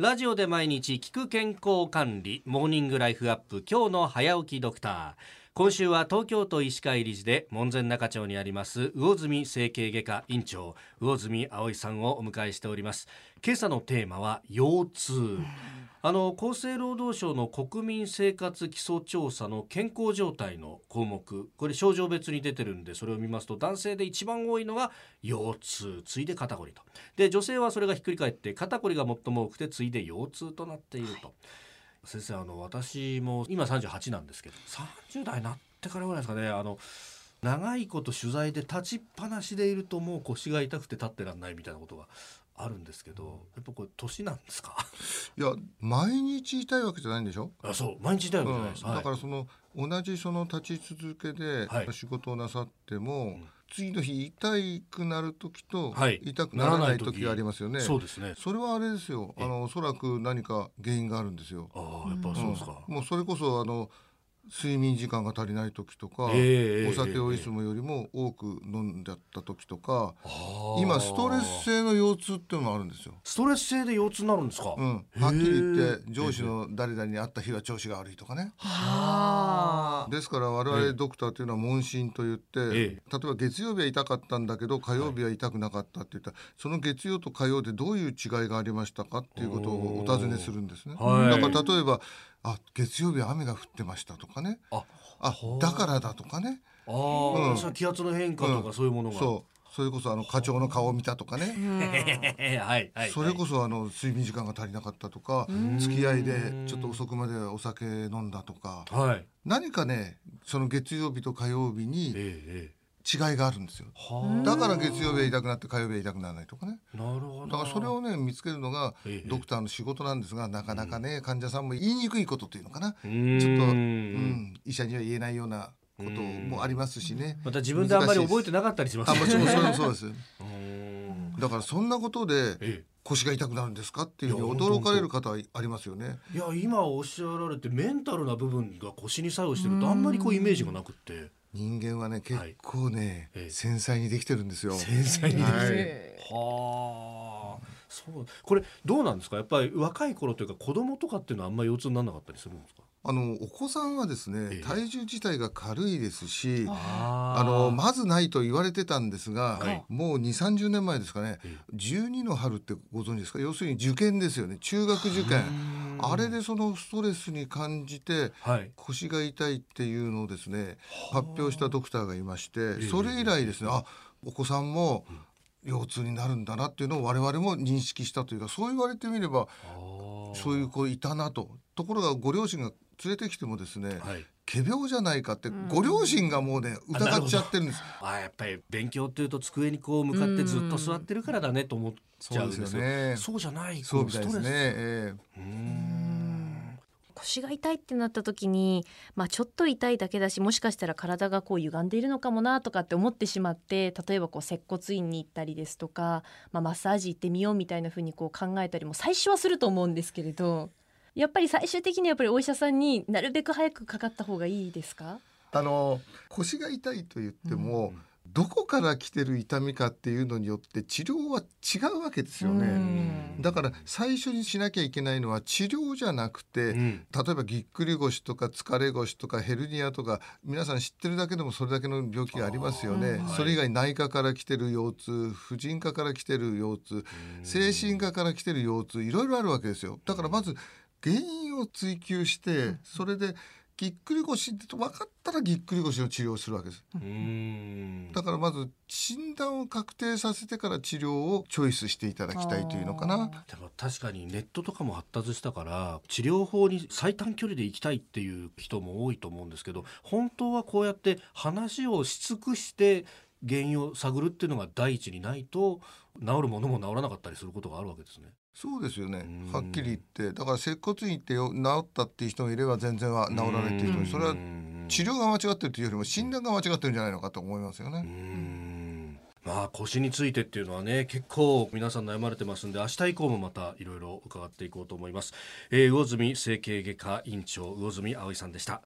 ラジオで毎日聞く健康管理モーニングライフアップ今日の早起きドクター。今週は東京都医師会理事で門前仲町にあります魚住整形外科院長魚住葵さんをお迎えしております。今朝のテーマは腰痛、あの厚生労働省の国民生活基礎調査の健康状態の項目。これ症状別に出てるんでそれを見ますと男性で一番多いのが腰痛。次いで肩こりと。で女性はそれがひっくり返って肩こりが最も多くて次いで腰痛となっていると。先生あの私も今38なんですけど30代になってからぐらいですかねあの長いこと取材で立ちっぱなしでいるともう腰が痛くて立ってらんないみたいなことがあるんですけどやっぱこれ年なんですか？いや毎日痛いわけじゃないんでしょ？あそう。毎日痛いわけじゃないです、うん。だからその同じその立ち続けではい。仕事をなさっても、ん次の日痛くなる時とはい。痛くならない時がありますよね、そうですね。それはあれですよ。あのおそらく何か原因があるんですよ、ああやっぱそうですか、うん。もうそれこそあの睡眠時間が足りない時とか、ええお酒をいつもよりも多く飲んじゃった時とか、ああ今ストレス性の腰痛っていうのもあるんですよ。ストレス性で腰痛になるんですか、うん、はっきり言って上司の誰々に会った日は調子が悪いとかね。はあ。ですから我ええ。々ドクターというのは問診と言って、え。例えば月曜日は痛かったんだけど火曜日は痛くなかったって言ったら、その月曜と火曜でどういう違いがありましたかっていうことをお尋ねするんですね。はい。だから例えばあ月曜日は雨が降ってましたとかね。ああだからだとかね。ああ、うん。そ気圧の変化とかそういうものが、そう。それこそあの課長の顔を見たとかね、はいはい。それこそあの睡眠時間が足りなかったとか付き合いでちょっと遅くまでお酒飲ん。だとかはい何かねその月曜日と火曜日にえええ違いがあるんですよ。だから月曜日は痛くなって火曜日は痛くならないとかね。あなるほど。だからそれをね見つけるのがええ。ドクターの仕事なんですがなかなかね患者さんも言いにくいことというのかな。ちょっと、うん、医者には言えないようなこともありますしね。また自分であんまり覚えてなかったりしますあもちろんそれもそうです。だからそんなことでえ腰が痛くなるんですかっていう驚かれる方はありますよね。えいや今おっしゃられてメンタルな部分が腰に作用してるとあんまりこうイメージがなくって人間はね結構ね、ええ。繊細にできてるんですよ。繊細にできてはい。るはあそう。これどうなんですか？やっぱり若い頃というか子供とかっていうのはあんまり腰痛にならなかったりするんですか？あのお子さんはですえねえ体重自体が軽いですし、ああのまずないと言われてたんですが、はい。もう2 3 0年前ですかねえ12の春ってご存知ですか？要するに受験ですよね中学受験。あれでそのストレスに感じてはい。腰が痛いっていうのをですね発表したドクターがいましてえそれ以来ですねあお子さんも腰痛になるんだなっていうのを我々も認識したというかそう言われてみればあそういう子いたなとところがご両親が連れてきてもですねはい。仮病じゃないかってご両親がもうね疑っちゃってるんです。あやっぱり勉強っていうと机にこう向かってずっと座ってるからだねと思っちゃうんですよ。そうですよね。そうじゃないそうみたいですね。このストレえスうーん腰が痛いってなった時に、まあ、ちょっと痛いだけだしもしかしたら体がこう歪んでいるのかもなとかって思ってしまって例えばこう接骨院に行ったりですとか、まあ、マッサージ行ってみようみたいな風にこう考えたりも最初はすると思うんですけれどやっぱり最終的にはやっぱりお医者さんになるべく早くかかった方がいいですか？えあの腰が痛いと言っても、どこから来てる痛みかっていうのによって治療は違うわけですようね。んだから最初にしなきゃいけないのは治療じゃなくて、うん例えばぎっくり腰とか疲れ腰とかヘルニアとか皆さん知ってるだけでもそれだけの病気がありますよね。それ以外内科から来てる腰痛婦人科から来てる腰痛精神科から来てる腰痛いろいろあるわけですよ。だからまず原因を追求してそれでぎっくり腰って分かったらぎっくり腰の治療をするわけです。うーんだからまず診断を確定させてから治療をチョイスしていただきたいというのかな。でも確かにネットとかも発達したから治療法に最短距離で行きたいっていう人も多いと思うんですけど本当はこうやって話をし尽くして原因を探るっていうのが第一にないと治るものも治らなかったりすることがあるわけですね。そうですよね。うん。はっきり言って。だから接骨院行ってよ治ったっていう人もいれば全然は治らないっていう人もそれは治療が間違ってるというよりも診断が間違ってるんじゃないのかと思いますよね。ん。まあ腰についてっていうのはね結構皆さん悩まれてますんで明日以降もまたいろいろ伺っていこうと思います、えー、魚住整形外科院長魚住葵さんでした